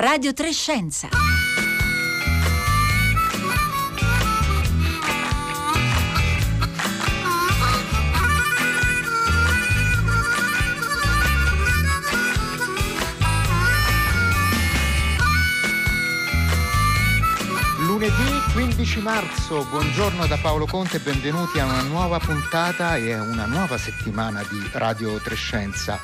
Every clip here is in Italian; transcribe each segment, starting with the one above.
Radio Trescenza. Lunedì 15 marzo, buongiorno da Paolo Conte e benvenuti a una nuova puntata e a una nuova settimana di Radio Trescenza.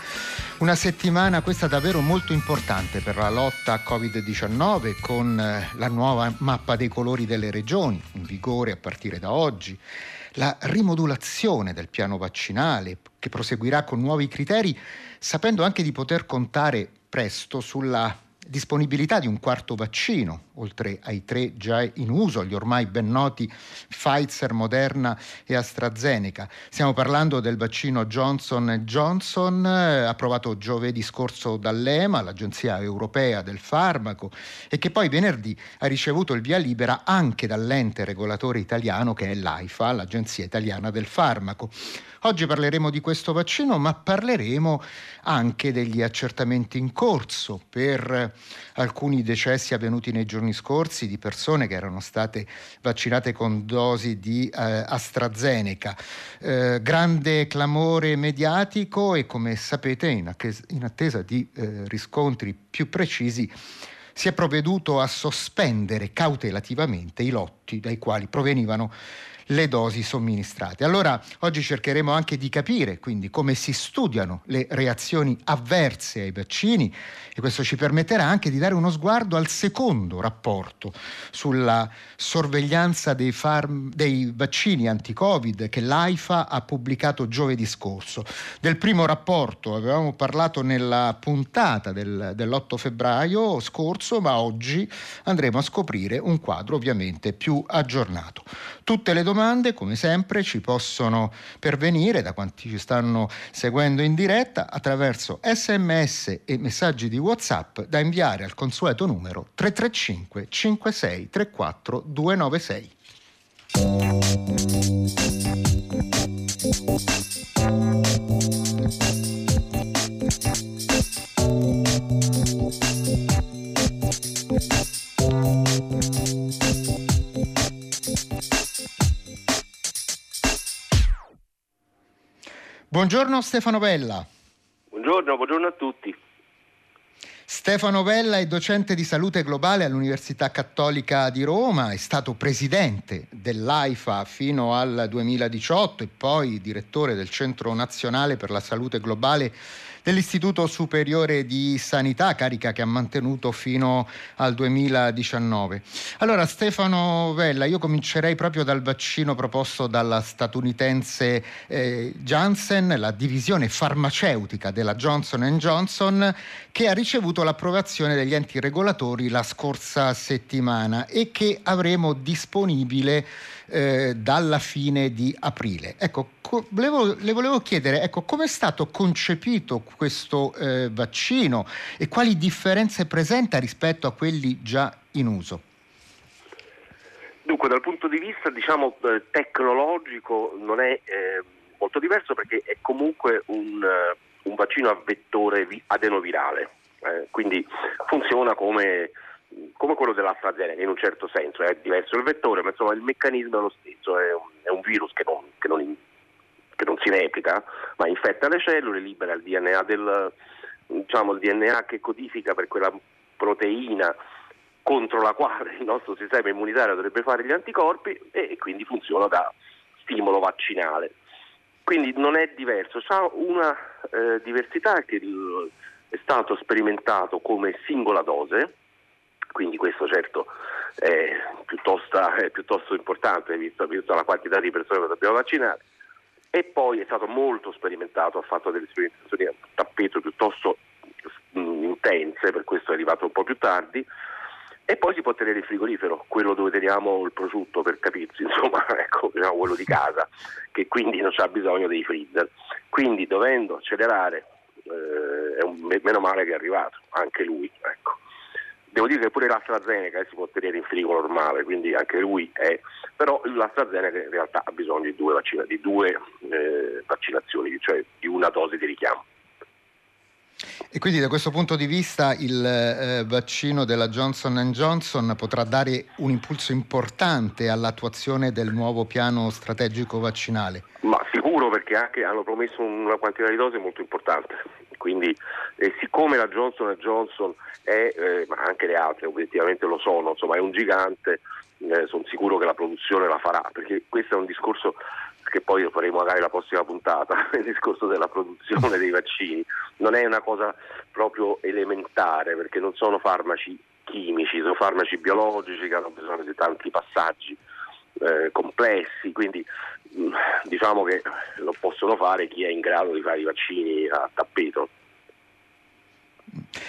Una settimana questa davvero molto importante per la lotta a Covid-19 con eh, la nuova mappa dei colori delle regioni in vigore a partire da oggi, la rimodulazione del piano vaccinale che proseguirà con nuovi criteri sapendo anche di poter contare presto sulla disponibilità di un quarto vaccino, oltre ai tre già in uso, gli ormai ben noti Pfizer, Moderna e AstraZeneca. Stiamo parlando del vaccino Johnson Johnson, eh, approvato giovedì scorso dall'EMA, l'Agenzia Europea del Farmaco, e che poi venerdì ha ricevuto il via libera anche dall'ente regolatore italiano che è l'AIFA, l'Agenzia Italiana del Farmaco. Oggi parleremo di questo vaccino, ma parleremo anche degli accertamenti in corso per alcuni decessi avvenuti nei giorni scorsi di persone che erano state vaccinate con dosi di eh, AstraZeneca. Eh, grande clamore mediatico e come sapete in, attesa, in attesa di eh, riscontri più precisi si è provveduto a sospendere cautelativamente i lotti dai quali provenivano le dosi somministrate. Allora oggi cercheremo anche di capire quindi come si studiano le reazioni avverse ai vaccini e questo ci permetterà anche di dare uno sguardo al secondo rapporto sulla sorveglianza dei, farm, dei vaccini anti-Covid che l'AIFA ha pubblicato giovedì scorso. Del primo rapporto avevamo parlato nella puntata del, dell'8 febbraio scorso, ma oggi andremo a scoprire un quadro ovviamente più aggiornato. Tutte le domande, come sempre, ci possono pervenire da quanti ci stanno seguendo in diretta attraverso sms e messaggi di WhatsApp da inviare al consueto numero 335 56 34 296. Buongiorno Stefano Bella. Buongiorno, buongiorno a tutti. Stefano Vella è docente di salute globale all'Università Cattolica di Roma, è stato presidente dell'AIFA fino al 2018 e poi direttore del Centro Nazionale per la Salute Globale dell'Istituto Superiore di Sanità, carica che ha mantenuto fino al 2019. Allora Stefano Vella, io comincerei proprio dal vaccino proposto dalla statunitense eh, Janssen, la divisione farmaceutica della Johnson Johnson, che ha ricevuto l'approvazione degli enti regolatori la scorsa settimana e che avremo disponibile eh, dalla fine di aprile. Ecco, co- volevo, le volevo chiedere, ecco, come è stato concepito questo eh, vaccino e quali differenze presenta rispetto a quelli già in uso? Dunque, dal punto di vista diciamo, eh, tecnologico non è eh, molto diverso perché è comunque un, uh, un vaccino a vettore vi- adenovirale, eh, quindi funziona come come quello dell'AstraZeneca in un certo senso, è diverso il vettore, ma insomma il meccanismo è lo stesso, è un, è un virus che non, che, non, che non, si replica, ma infetta le cellule, libera il DNA, del, diciamo, il DNA che codifica per quella proteina contro la quale il nostro sistema immunitario dovrebbe fare gli anticorpi e quindi funziona da stimolo vaccinale. Quindi non è diverso, ha una eh, diversità che il, è stato sperimentato come singola dose, quindi questo certo è piuttosto, è piuttosto importante visto, visto, la quantità di persone che dobbiamo vaccinare e poi è stato molto sperimentato, ha fatto delle sperimentazioni a tappeto piuttosto mm, intense, per questo è arrivato un po' più tardi e poi si può tenere il frigorifero, quello dove teniamo il prosciutto per capirsi, insomma, ecco, diciamo quello di casa, che quindi non ha bisogno dei freezer. Quindi dovendo accelerare, eh, un, meno male che è arrivato, anche lui, ecco. Devo dire che pure l'AstraZeneca eh, si può tenere in frigo normale, quindi anche lui è, però l'AstraZeneca in realtà ha bisogno di due, vaccina, di due eh, vaccinazioni, cioè di una dose di richiamo. E quindi da questo punto di vista il eh, vaccino della Johnson Johnson potrà dare un impulso importante all'attuazione del nuovo piano strategico vaccinale? Ma sicuro perché anche hanno promesso una quantità di dosi molto importante. Quindi eh, siccome la Johnson Johnson è, eh, ma anche le altre obiettivamente lo sono, insomma è un gigante, eh, sono sicuro che la produzione la farà, perché questo è un discorso che poi faremo magari la prossima puntata, il discorso della produzione dei vaccini, non è una cosa proprio elementare perché non sono farmaci chimici, sono farmaci biologici che hanno bisogno di tanti passaggi eh, complessi, quindi mh, diciamo che lo possono fare chi è in grado di fare i vaccini a tappeto.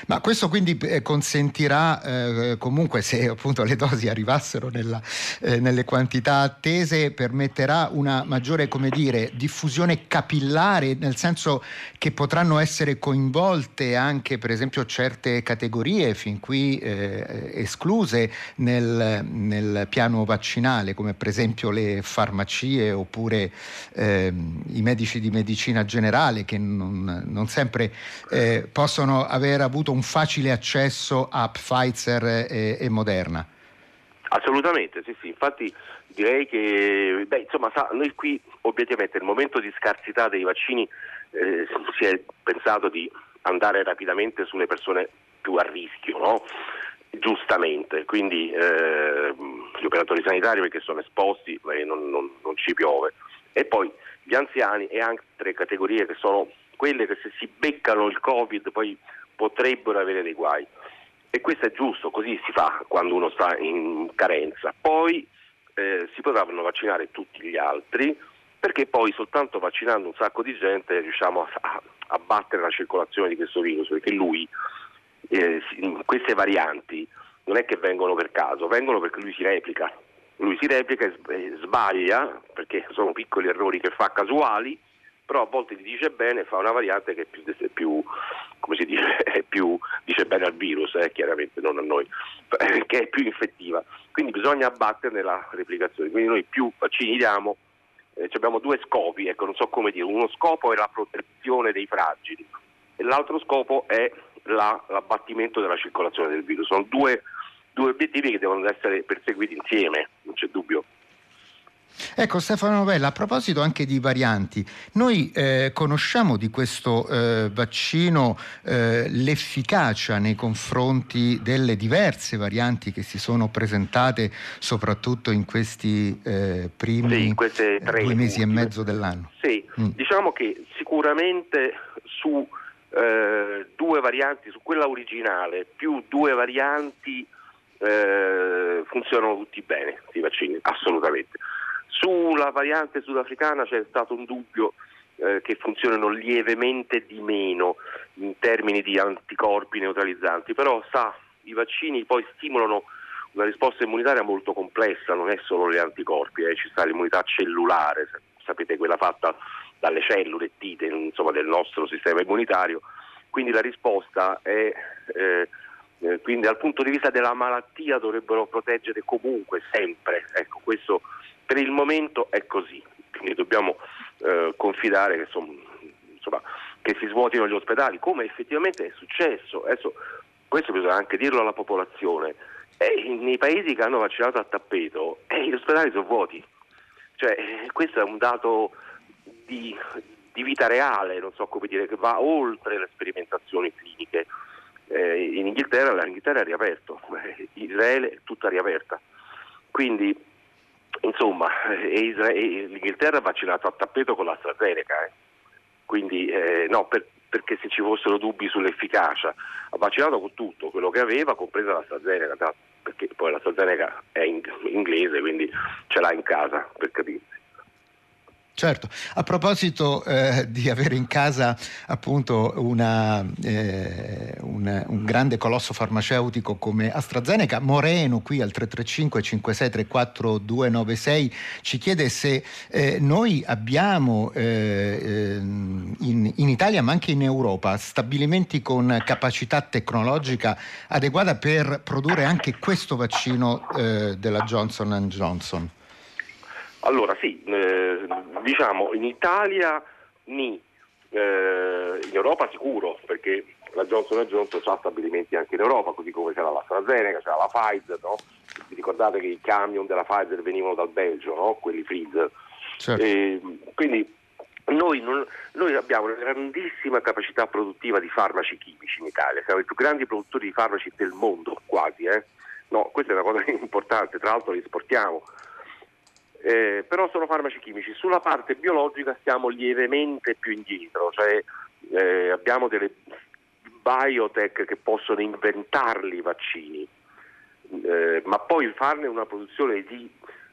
Ma questo quindi eh, consentirà eh, comunque, se appunto le dosi arrivassero nella, eh, nelle quantità attese, permetterà una maggiore dire, diffusione capillare, nel senso che potranno essere coinvolte anche per esempio certe categorie fin qui eh, escluse nel, nel, piano vaccinale, come per esempio le farmacie oppure ehm, i medici di medicina generale che non, non sempre eh, possono aver avuto un facile accesso a Pfizer e, e Moderna? Assolutamente, sì, sì. Infatti direi che, beh, insomma, sa, noi qui obiettivamente nel momento di scarsità dei vaccini eh, si è pensato di andare rapidamente sulle persone più a rischio, no? giustamente, quindi eh, gli operatori sanitari perché sono esposti e non, non, non ci piove, e poi gli anziani e altre categorie che sono quelle che se si beccano il Covid poi potrebbero avere dei guai. E questo è giusto, così si fa quando uno sta in carenza. Poi eh, si potranno vaccinare tutti gli altri, perché poi soltanto vaccinando un sacco di gente riusciamo a, a, battere la circolazione di questo virus, perché lui, eh, queste varianti non è che vengono per caso, vengono perché lui si replica. Lui si replica e sbaglia, perché sono piccoli errori che fa casuali, però a volte gli dice bene fa una variante che è più, è più come si dice, è più, dice bene al virus, eh, chiaramente non a noi, che è più infettiva. Quindi bisogna abbatterne la replicazione. Quindi noi più vaccini diamo, eh, abbiamo due scopi, ecco, non so come dire, uno scopo è la protezione dei fragili e l'altro scopo è la, l'abbattimento della circolazione del virus. Sono due, due obiettivi che devono essere perseguiti insieme, non c'è dubbio. Ecco Stefano Novella, a proposito anche di varianti, noi eh, conosciamo di questo eh, vaccino eh, l'efficacia nei confronti delle diverse varianti che si sono presentate soprattutto in questi eh, primi sì, due mesi e mezzo dell'anno? Sì, mm. diciamo che sicuramente su eh, due varianti, su quella originale più due varianti eh, funzionano tutti bene i vaccini, assolutamente. Sulla variante sudafricana c'è stato un dubbio eh, che funzionino lievemente di meno in termini di anticorpi neutralizzanti, però sa, i vaccini poi stimolano una risposta immunitaria molto complessa, non è solo gli anticorpi, eh, ci sta l'immunità cellulare, sapete quella fatta dalle cellule tite del nostro sistema immunitario, quindi la risposta è, eh, eh, quindi dal punto di vista della malattia dovrebbero proteggere comunque, sempre, ecco questo per il momento è così, quindi dobbiamo eh, confidare che, insomma, che, si svuotino gli ospedali, come effettivamente è successo. Adesso, questo bisogna anche dirlo alla popolazione. Eh, nei paesi che hanno vaccinato a tappeto eh, gli ospedali sono vuoti. Cioè, eh, questo è un dato di, di, vita reale, non so come dire, che va oltre le sperimentazioni cliniche. Eh, in Inghilterra l'Inghilterra è riaperto, eh, Israele è tutta riaperta. Quindi insomma, l'Inghilterra ha vaccinato a tappeto con l'AstraZeneca, eh. quindi eh, no, per, perché se ci fossero dubbi sull'efficacia, ha vaccinato con tutto quello che aveva, compresa l'AstraZeneca, perché poi l'AstraZeneca è in, inglese, quindi ce l'ha in casa, per capirsi. Certo, a proposito eh, di avere in casa appunto una, eh, un, un, grande colosso farmaceutico come AstraZeneca, Moreno qui al 335 5634 296 ci chiede se eh, noi abbiamo eh, ehm, in, in, Italia ma anche in Europa stabilimenti con capacità tecnologica adeguata per produrre anche questo vaccino eh, della Johnson Johnson. Allora sì, eh, diciamo in Italia ni, eh, in Europa sicuro, perché la Johnson Johnson ha stabilimenti anche in Europa, così come c'era la AstraZeneca, c'era la Pfizer, no? vi ricordate che i camion della Pfizer venivano dal Belgio, no? quelli freezer. Certo. E, quindi noi, non, noi, abbiamo una grandissima capacità produttiva di farmaci chimici in Italia, siamo i più grandi produttori di farmaci del mondo, quasi. Eh? No, questa è una cosa importante, tra l'altro li esportiamo. Eh, però sono farmaci chimici. Sulla parte biologica stiamo lievemente più indietro, cioè eh, abbiamo delle biotech che possono inventarli i vaccini, eh, ma poi farne una produzione di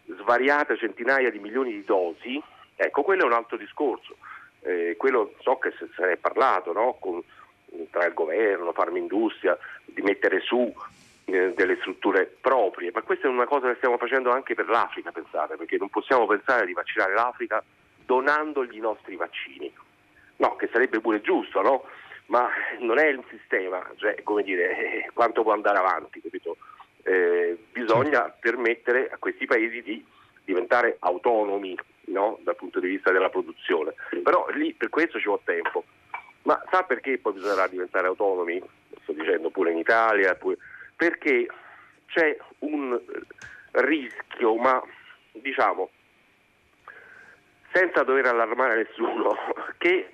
svariate centinaia di milioni di dosi Ecco, quello è un altro discorso. Eh, quello so che se, se ne è parlato no? Con, tra il governo, Farmindustria, di mettere su eh, delle strutture proprie, ma questa è una cosa che stiamo facendo anche per l'Africa, pensate, perché non possiamo pensare di vaccinare l'Africa donandogli i nostri vaccini. No, che sarebbe pure giusto, no? Ma non è il sistema, cioè, come dire, quanto può andare avanti, capito? Eh, bisogna permettere a questi paesi di diventare autonomi no? dal punto di vista della produzione. Però lì per questo ci vuole tempo. Ma sa perché poi bisognerà diventare autonomi? Sto dicendo pure in Italia, pure... perché c'è un rischio, ma diciamo senza dover allarmare nessuno, che,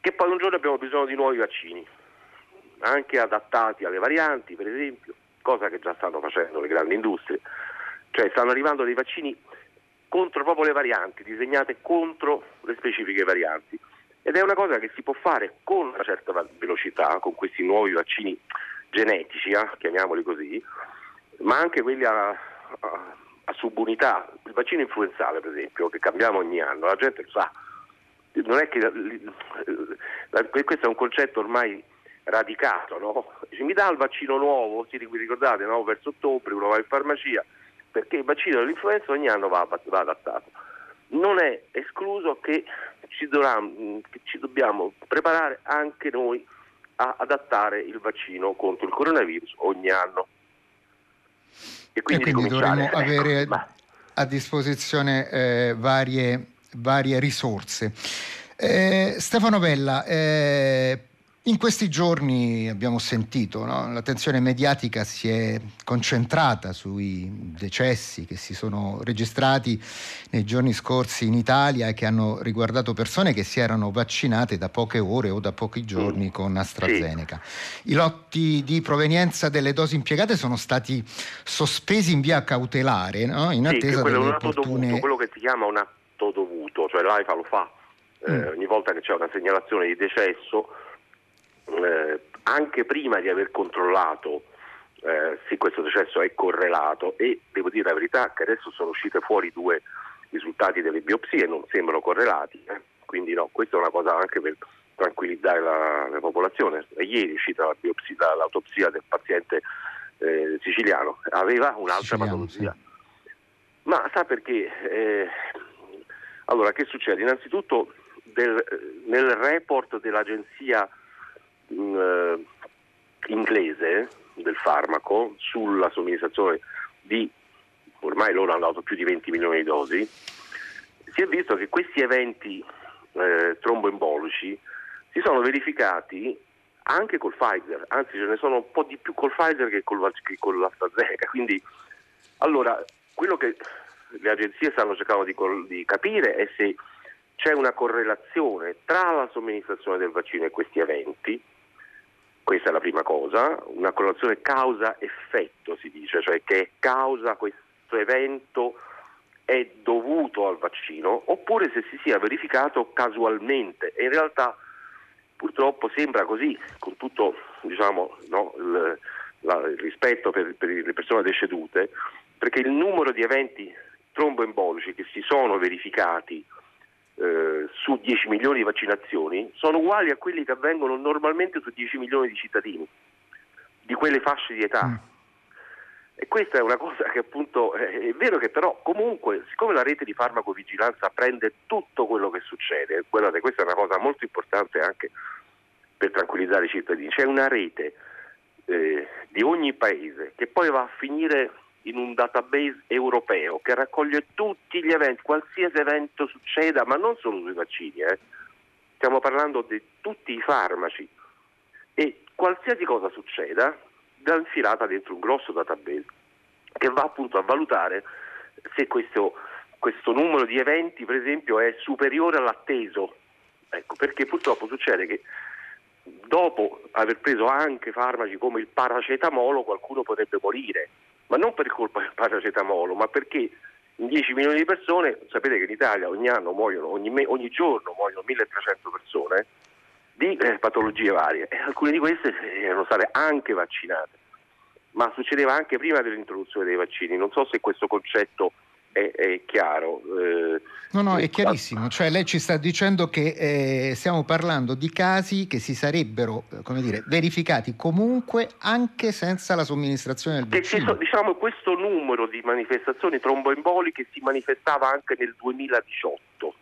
che poi un giorno abbiamo bisogno di nuovi vaccini, anche adattati alle varianti, per esempio, cosa che già stanno facendo le grandi industrie. Cioè stanno arrivando dei vaccini contro proprio le varianti, disegnate contro le specifiche varianti. Ed è una cosa che si può fare con una certa velocità, con questi nuovi vaccini genetici, eh, chiamiamoli così, ma anche quelli a, a, a, subunità. Il vaccino influenzale, per esempio, che cambiamo ogni anno, la gente lo sa. Non è che questo è un concetto ormai radicato, no? Mi dà il vaccino nuovo, si ricordate, no? verso ottobre uno va in farmacia, perché il vaccino dell'influenza ogni anno va, va adattato. Non è escluso che ci, dovrà, che ci, dobbiamo preparare anche noi a adattare il vaccino contro il coronavirus ogni anno. E quindi, e quindi dovremo ecco, avere ma... a disposizione eh, varie, varie, risorse. Eh, Stefano Bella, eh, in questi giorni abbiamo sentito, no? l'attenzione mediatica si è concentrata sui decessi che si sono registrati nei giorni scorsi in Italia e che hanno riguardato persone che si erano vaccinate da poche ore o da pochi giorni con AstraZeneca. I lotti di provenienza delle dosi impiegate sono stati sospesi in via cautelare no? in attesa sì, delle opportune... Dovuto, quello che si chiama un atto dovuto, cioè l'AIFA lo fa eh, mm. ogni volta che c'è una segnalazione di decesso eh, anche prima di aver controllato eh, se questo decesso è correlato e devo dire la verità che adesso sono uscite fuori due risultati delle biopsie, non sembrano correlati, eh. quindi no, questa è una cosa anche per tranquillizzare la, la popolazione. Ieri è uscita la biopsia, l'autopsia del paziente eh, siciliano, aveva un'altra Siciliano, patologia. Sì. Ma sa perché? Eh, allora, che succede? Innanzitutto del, nel report dell'agenzia eh, inglese del farmaco sulla somministrazione di, ormai loro hanno dato più di 20 milioni di dosi, si è visto che questi eventi eh, tromboembolici si sono verificati anche col Pfizer, anzi ce ne sono un po' di più col Pfizer che, col, che con l'AstraZeneca. Quindi, allora, quello che le agenzie stanno cercando di, di capire è se c'è una correlazione tra la somministrazione del vaccino e questi eventi questa è la prima cosa, una correlazione causa-effetto si dice, cioè che causa questo evento è dovuto al vaccino oppure se si sia verificato casualmente. E in realtà purtroppo sembra così, con tutto diciamo, no, il, la, il, rispetto per, per le persone decedute, perché il numero di eventi tromboembolici che si sono verificati eh, su 10 milioni di vaccinazioni sono uguali a quelli che avvengono normalmente su 10 milioni di cittadini di quelle fasce di età. Mm. E questa è una cosa che appunto è vero che però comunque, siccome la rete di farmacovigilanza prende tutto quello che succede, guardate, questa è una cosa molto importante anche per tranquillizzare i cittadini, c'è una rete eh, di ogni paese che poi va a finire in un database europeo che raccoglie tutti gli eventi, qualsiasi evento succeda, ma non solo sui vaccini, eh. stiamo parlando di tutti i farmaci e qualsiasi cosa succeda va infilata dentro un grosso database che va appunto a valutare se questo, questo numero di eventi per esempio è superiore all'atteso. Ecco, perché purtroppo succede che dopo aver preso anche farmaci come il paracetamolo qualcuno potrebbe morire, ma non per colpa del paracetamolo, ma perché in 10 milioni di persone, sapete che in Italia ogni anno muoiono, ogni, me, ogni giorno muoiono 1300 persone di eh, patologie varie e alcune di queste erano state anche vaccinate, ma succedeva anche prima dell'introduzione dei vaccini. Non so se questo concetto è, è chiaro. Eh, no, no, è chiarissimo. Cioè lei ci sta dicendo che eh, stiamo parlando di casi che si sarebbero eh, come dire, verificati comunque anche senza la somministrazione del vaccino. So, diciamo questo numero di manifestazioni tromboemboliche si manifestava anche nel 2018,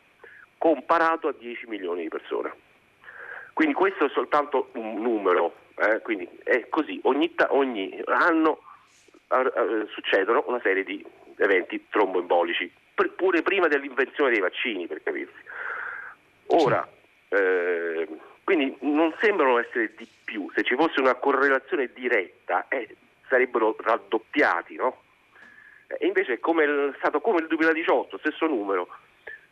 comparato a 10 milioni di persone. Quindi questo è soltanto un numero, eh? quindi è così, ogni, ogni anno uh, succedono una serie di eventi tromboembolici, pure prima dell'invenzione dei vaccini, per capirsi. Ora, eh, quindi non sembrano essere di più, se ci fosse una correlazione diretta eh, sarebbero raddoppiati, no? E invece come è stato come il 2018, stesso numero.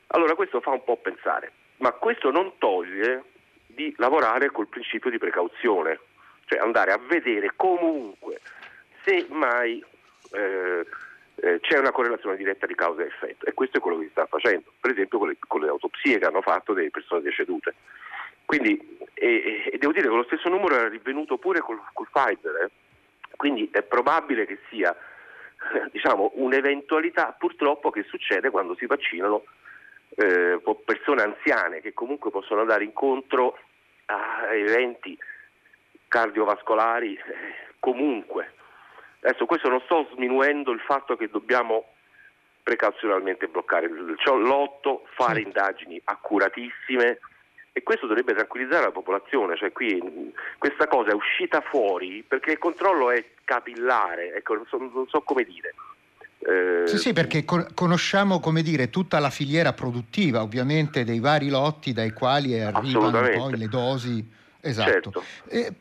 Allora questo fa un po' pensare, ma questo non toglie di lavorare col principio di precauzione, cioè andare a vedere comunque se mai eh, eh, c'è una correlazione diretta di causa e effetto e questo è quello che si sta facendo, per esempio con le, con le autopsie che hanno fatto delle persone decedute. Quindi, e, e, devo dire che lo stesso numero era rivenuto pure col, col Pfizer, eh? quindi è probabile che sia diciamo, un'eventualità purtroppo che succede quando si vaccinano eh, persone anziane che comunque possono andare incontro a eventi cardiovascolari eh, comunque Adesso questo non sto sminuendo il fatto che dobbiamo precauzionalmente bloccare il lotto, fare indagini accuratissime e questo dovrebbe tranquillizzare la popolazione, cioè qui questa cosa è uscita fuori perché il controllo è capillare, ecco, non, so, non so come dire. Eh, sì, sì, perché conosciamo come dire, tutta la filiera produttiva, ovviamente, dei vari lotti dai quali arrivano poi le dosi. Esatto. Certo. Eh,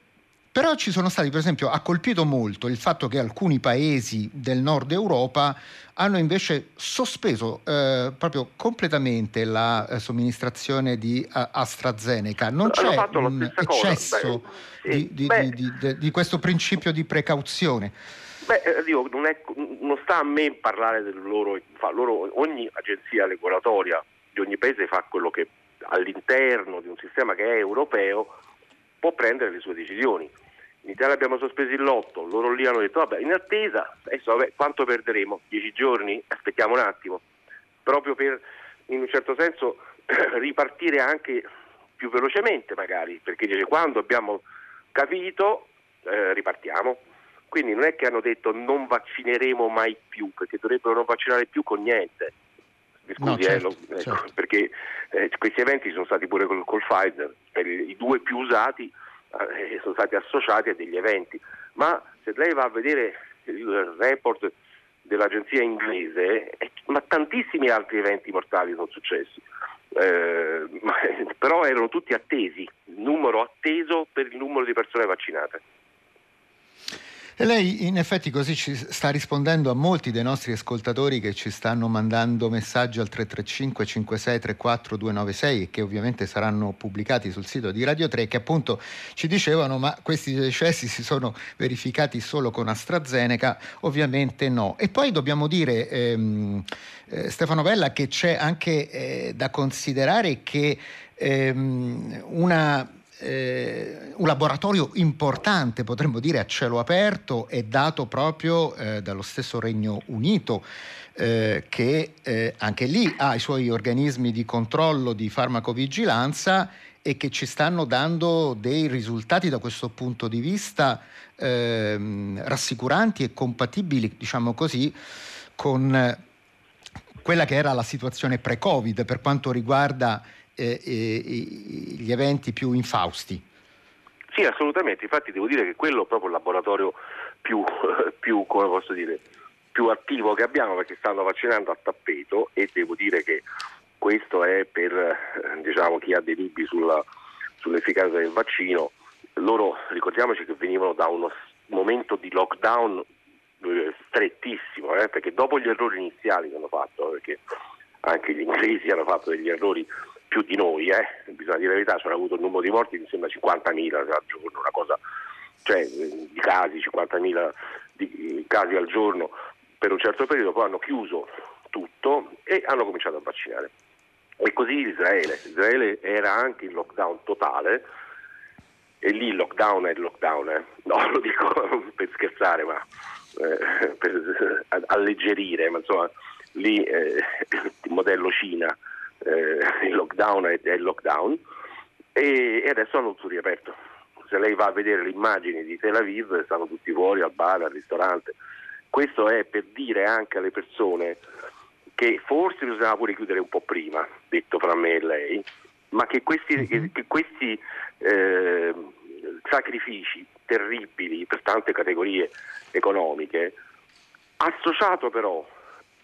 però ci sono stati, per esempio, ha colpito molto il fatto che alcuni paesi del nord Europa hanno invece sospeso eh, proprio completamente la eh, somministrazione di uh, AstraZeneca. Non c'è un eccesso Beh, sì. di, di, di, di, questo principio di precauzione. Beh, eh, dico, non, è, non, sta a me parlare del loro, fa, loro, ogni agenzia regolatoria di ogni paese fa quello che all'interno di un sistema che è europeo può prendere le sue decisioni in Italia abbiamo sospeso il lotto, loro lì hanno detto vabbè in attesa, adesso vabbè, quanto perderemo? Dieci giorni? Aspettiamo un attimo, proprio per in un certo senso ripartire anche più velocemente magari, perché dice quando abbiamo capito eh, ripartiamo. Quindi non è che hanno detto non vaccineremo mai più, perché dovrebbero non vaccinare più con niente. Scusi, no, certo, eh, lo, ecco, certo. perché eh, questi eventi sono stati pure col, col Pfizer, i due più usati eh, sono stati associati a degli eventi, ma se lei va a vedere il report dell'agenzia inglese, eh, ma tantissimi altri eventi mortali sono successi, eh, però erano tutti attesi, numero atteso per il numero di persone vaccinate. Lei in effetti così ci sta rispondendo a molti dei nostri ascoltatori che ci stanno mandando messaggi al 335 5634 296 e che ovviamente saranno pubblicati sul sito di Radio 3 che appunto ci dicevano ma questi decessi si sono verificati solo con AstraZeneca, ovviamente no. E poi dobbiamo dire ehm, eh, Stefano Bella che c'è anche eh, da considerare che ehm, una eh, un laboratorio importante, potremmo dire a cielo aperto, è dato proprio eh, dallo stesso Regno Unito. Eh, che eh, anche lì ha i suoi organismi di controllo di farmacovigilanza e che ci stanno dando dei risultati da questo punto di vista ehm, rassicuranti e compatibili, diciamo così, con quella che era la situazione pre-Covid per quanto riguarda eh, gli eventi più infausti. Sì, assolutamente, infatti devo dire che quello è proprio il laboratorio più, più, dire, più attivo che abbiamo perché stanno vaccinando a tappeto e devo dire che questo è per diciamo, chi ha dei dubbi sulla, sull'efficacia del vaccino loro ricordiamoci che venivano da uno momento di lockdown eh, strettissimo, eh, perché dopo gli errori iniziali che hanno fatto, perché anche gli inglesi hanno fatto degli errori più di noi, eh, bisogna dire la verità, sono avuto un numero di morti mi sembra 50.000 al giorno, una cosa, cioè di casi, 50.000 di casi al giorno per un certo periodo, poi hanno chiuso tutto e hanno cominciato a vaccinare. E così Israele, Israele era anche in lockdown totale e lì il lockdown è il lockdown, eh. no lo dico per scherzare ma eh, per alleggerire, ma insomma lì eh, il modello Cina, eh, il lockdown è, è il lockdown e, e, adesso hanno tutto riaperto. Se lei va a vedere le immagini di Tel Aviv stanno tutti fuori al bar, al ristorante. Questo è per dire anche alle persone che forse bisognava pure chiudere un po' prima, detto fra me e lei, ma che questi, mm-hmm. che questi eh, sacrifici terribili per tante categorie economiche, associato però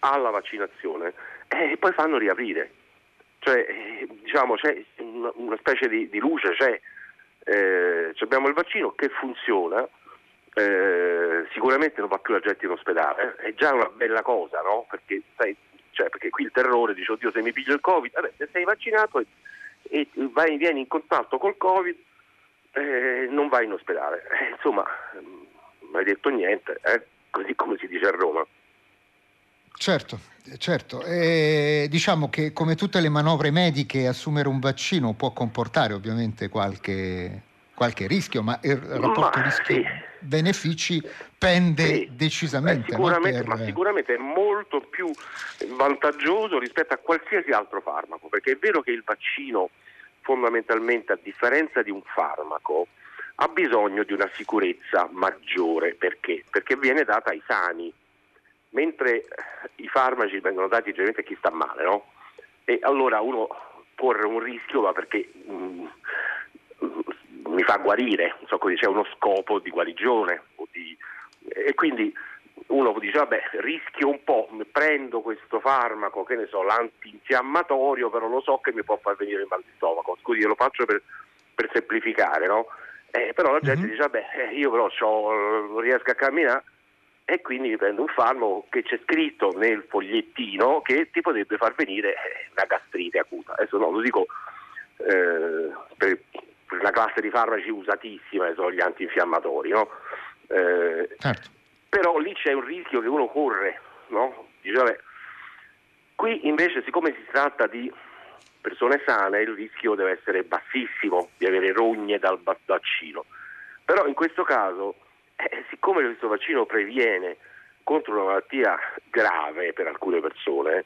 alla vaccinazione, eh, poi fanno riaprire. Cioè, eh, diciamo, c'è una, una specie di, di, luce, c'è, eh, abbiamo il vaccino che funziona, eh, sicuramente non va più la gente in ospedale, è già una bella cosa, no? Perché sai, cioè, perché qui il terrore dice oddio se mi piglio il covid, vabbè se sei vaccinato e, e vai, vieni in contatto col covid eh, non vai in ospedale. Eh, insomma, non hai detto niente, eh? così come si dice a Roma. Certo, certo. E diciamo che come tutte le manovre mediche assumere un vaccino può comportare ovviamente qualche, qualche rischio, ma il rapporto rischio-benefici sì. pende sì. decisamente. Eh, sicuramente, per... Ma sicuramente è molto più vantaggioso rispetto a qualsiasi altro farmaco, perché è vero che il vaccino fondamentalmente, a differenza di un farmaco, ha bisogno di una sicurezza maggiore. Perché? Perché viene data ai sani, mentre i farmaci vengono dati generalmente a chi sta male, no? E allora uno corre un rischio ma perché mh, mm, mi fa guarire, so, c'è uno scopo di guarigione di, e quindi uno dice vabbè rischio un po', prendo questo farmaco, che ne so, l'antinfiammatorio, però lo so che mi può far venire il mal di stomaco, scusi lo faccio per, per semplificare, no? Eh, però la gente mm-hmm. dice vabbè eh, io però non riesco a camminare e quindi prendo un farmaco che c'è scritto nel fogliettino che ti potrebbe far venire eh, una gastrite acuta. Adesso no, lo dico eh, per, per, una classe di farmaci usatissima, sono gli antinfiammatori, no? Eh, certo però lì c'è un rischio che uno corre, no? Dice, vabbè. Qui invece, siccome si tratta di persone sane, il rischio deve essere bassissimo di avere rogne dal vaccino. Però in questo caso, eh, siccome questo vaccino previene contro una malattia grave per alcune persone,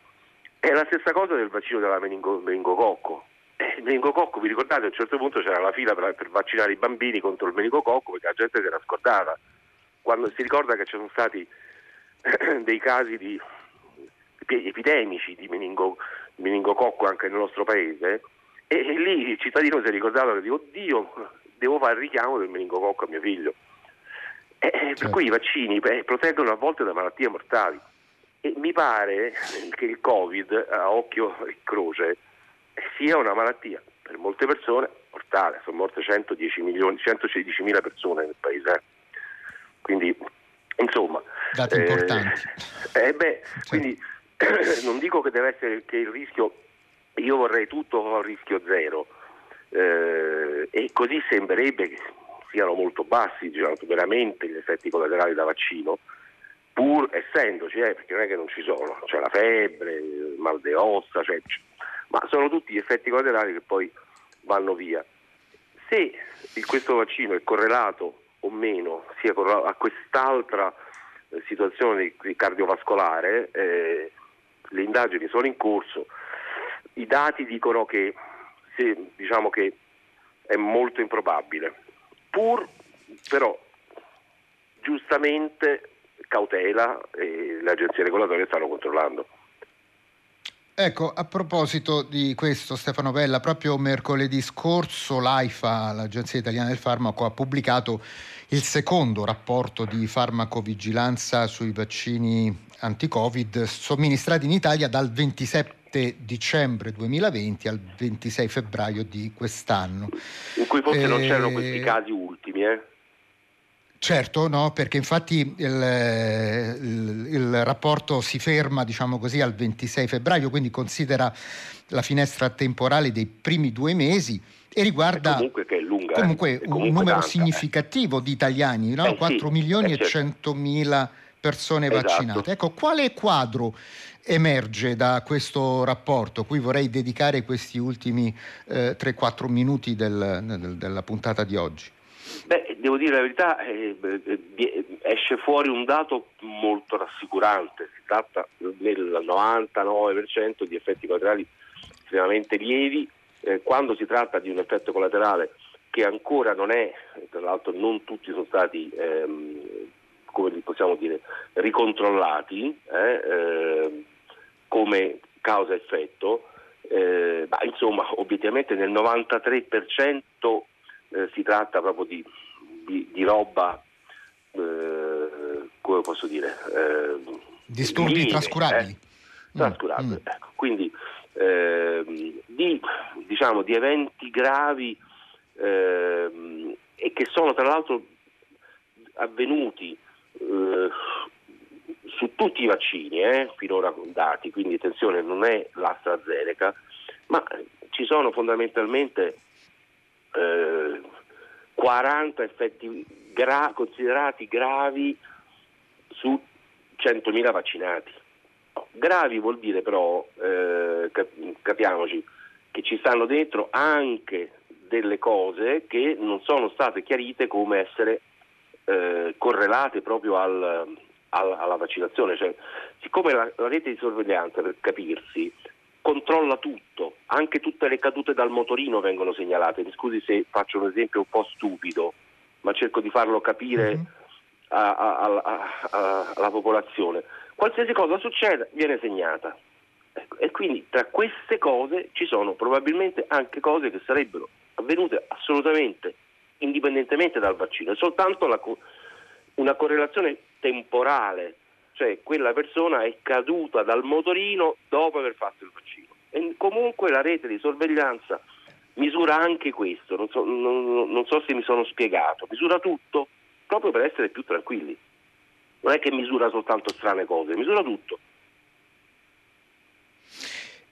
è la stessa cosa del vaccino della meningo, meningococco. Eh, il meningococco, vi ricordate, a un certo punto c'era la fila per, per vaccinare i bambini contro il meningococco perché la gente si era scordata quando si ricorda che ci sono stati dei casi di epidemici di meningo, meningococco anche nel nostro paese e, e, lì il cittadino si è ricordato che oddio devo fare il richiamo del meningococco a mio figlio e, certo. per cui i vaccini beh, proteggono a volte da malattie mortali e mi pare che il covid a occhio e croce sia una malattia per molte persone mortale sono morte 110 milioni 116 mila persone nel paese quindi, insomma... Dati eh, importanti. Eh, beh, certo. quindi non dico che deve essere che il rischio, io vorrei tutto a rischio zero eh, e così sembrerebbe siano molto bassi diciamo, veramente gli effetti collaterali da vaccino, pur essendoci, eh, perché non è che non ci sono, c'è la febbre, il mal de ossa, cioè, ma sono tutti gli effetti collaterali che poi vanno via. Se questo vaccino è correlato o meno sia a quest'altra eh, situazione cardiovascolare, eh, le indagini sono in corso, i dati dicono che, se, diciamo che è molto improbabile, pur però giustamente cautela e le agenzie regolatorie stanno controllando. Ecco, a proposito di questo, Stefano Bella, proprio mercoledì scorso l'AIFA, l'Agenzia Italiana del Farmaco, ha pubblicato il secondo rapporto di farmacovigilanza sui vaccini anti-Covid somministrati in Italia dal 27 7 dicembre 2020 al 26 febbraio di quest'anno. In cui forse eh, non c'erano questi casi ultimi, eh? Certo, no, perché infatti il, il, il, rapporto si ferma, diciamo così, al 26 febbraio, quindi considera la finestra temporale dei primi due mesi e riguarda comunque, lunga, comunque eh? comunque un numero tanta, significativo eh. di italiani, no? eh, 4 sì, milioni eh, e 100 mila persone esatto. vaccinate. Ecco, quale quadro emerge da questo rapporto? Qui vorrei dedicare questi ultimi eh, 3-4 minuti del, del, della puntata di oggi. Beh, devo dire la verità, eh, eh, esce fuori un dato molto rassicurante, si tratta del 99% di effetti collaterali estremamente lievi, eh, quando si tratta di un effetto collaterale che ancora non è, tra l'altro non tutti sono stati, ehm, come possiamo dire, ricontrollati eh, eh, come causa-effetto, eh, ma insomma obiettivamente nel 93% eh, si tratta proprio di, di, di roba, eh, come posso dire, eh, disturbi linee, trascurabili. Trascurabili, mm. ecco. quindi ehm, di, diciamo, di, eventi gravi ehm, e che sono tra l'altro avvenuti eh, su tutti i vaccini eh, finora dati, quindi attenzione non è l'AstraZeneca, ma ci sono fondamentalmente eh, 40 effetti gra- considerati gravi su 100.000 vaccinati. gravi vuol dire però, eh, capiamoci, che ci stanno dentro anche delle cose che non sono state chiarite come essere eh, correlate proprio al, al, alla vaccinazione. Cioè, siccome la, la, rete di sorveglianza, per capirsi, controlla tutto, anche tutte le cadute dal motorino vengono segnalate. Mi scusi se faccio un esempio un po' stupido, ma cerco di farlo capire mm-hmm. a, a, a, alla popolazione. Qualsiasi cosa succeda viene segnata. Ecco, e quindi tra queste cose ci sono probabilmente anche cose che sarebbero avvenute assolutamente indipendentemente dal vaccino, è soltanto la, una correlazione temporale cioè quella persona è caduta dal motorino dopo aver fatto il vaccino. E comunque la rete di sorveglianza misura anche questo, non so, non, non so se mi sono spiegato, misura tutto proprio per essere più tranquilli. Non è che misura soltanto strane cose, misura tutto.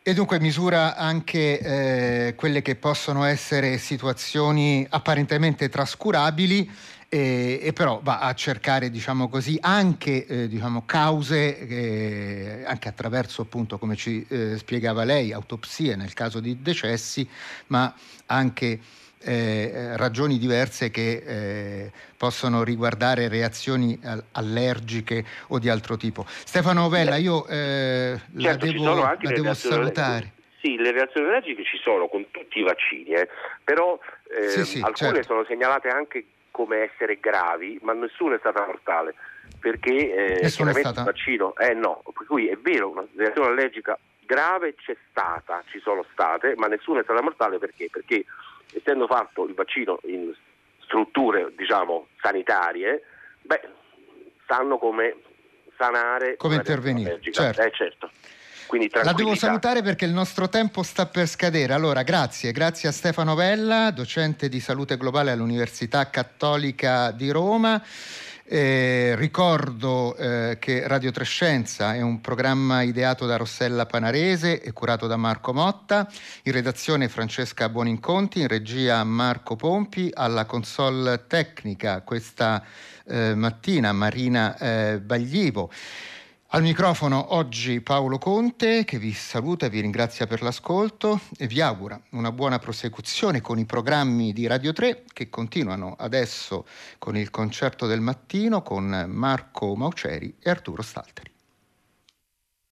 E dunque misura anche eh, quelle che possono essere situazioni apparentemente trascurabili e, e, però va a cercare diciamo così, anche eh, diciamo, cause, eh, anche attraverso appunto come ci eh, spiegava lei, autopsie nel caso di decessi, ma anche eh, ragioni diverse che eh, possono riguardare reazioni allergiche o di altro tipo. Stefano Vella, io eh, certo, la devo, la devo salutare. Sì, le reazioni allergiche ci sono con tutti i vaccini, eh. però eh, sì, sì, alcune certo. sono segnalate anche come essere gravi, ma nessuna è stata mortale, perché eh, chiaramente il vaccino, eh no, per cui è vero, una reazione allergica grave c'è stata, ci sono state, ma nessuna è stata mortale perché? Perché essendo fatto il vaccino in strutture, diciamo, sanitarie, beh, sanno come sanare come intervenire, certo. Eh, certo. La devo salutare perché il nostro tempo sta per scadere. Allora, grazie, grazie a Stefano Vella, docente di salute globale all'Università Cattolica di Roma. Eh, ricordo eh, che Radio Trescenza è un programma ideato da Rossella Panarese e curato da Marco Motta, in redazione Francesca Buoninconti, in regia Marco Pompi, alla console tecnica questa eh, mattina Marina eh, Baglivo. Al microfono oggi Paolo Conte che vi saluta e vi ringrazia per l'ascolto e vi augura una buona prosecuzione con i programmi di Radio 3 che continuano adesso con il concerto del mattino con Marco Mauceri e Arturo Stalteri.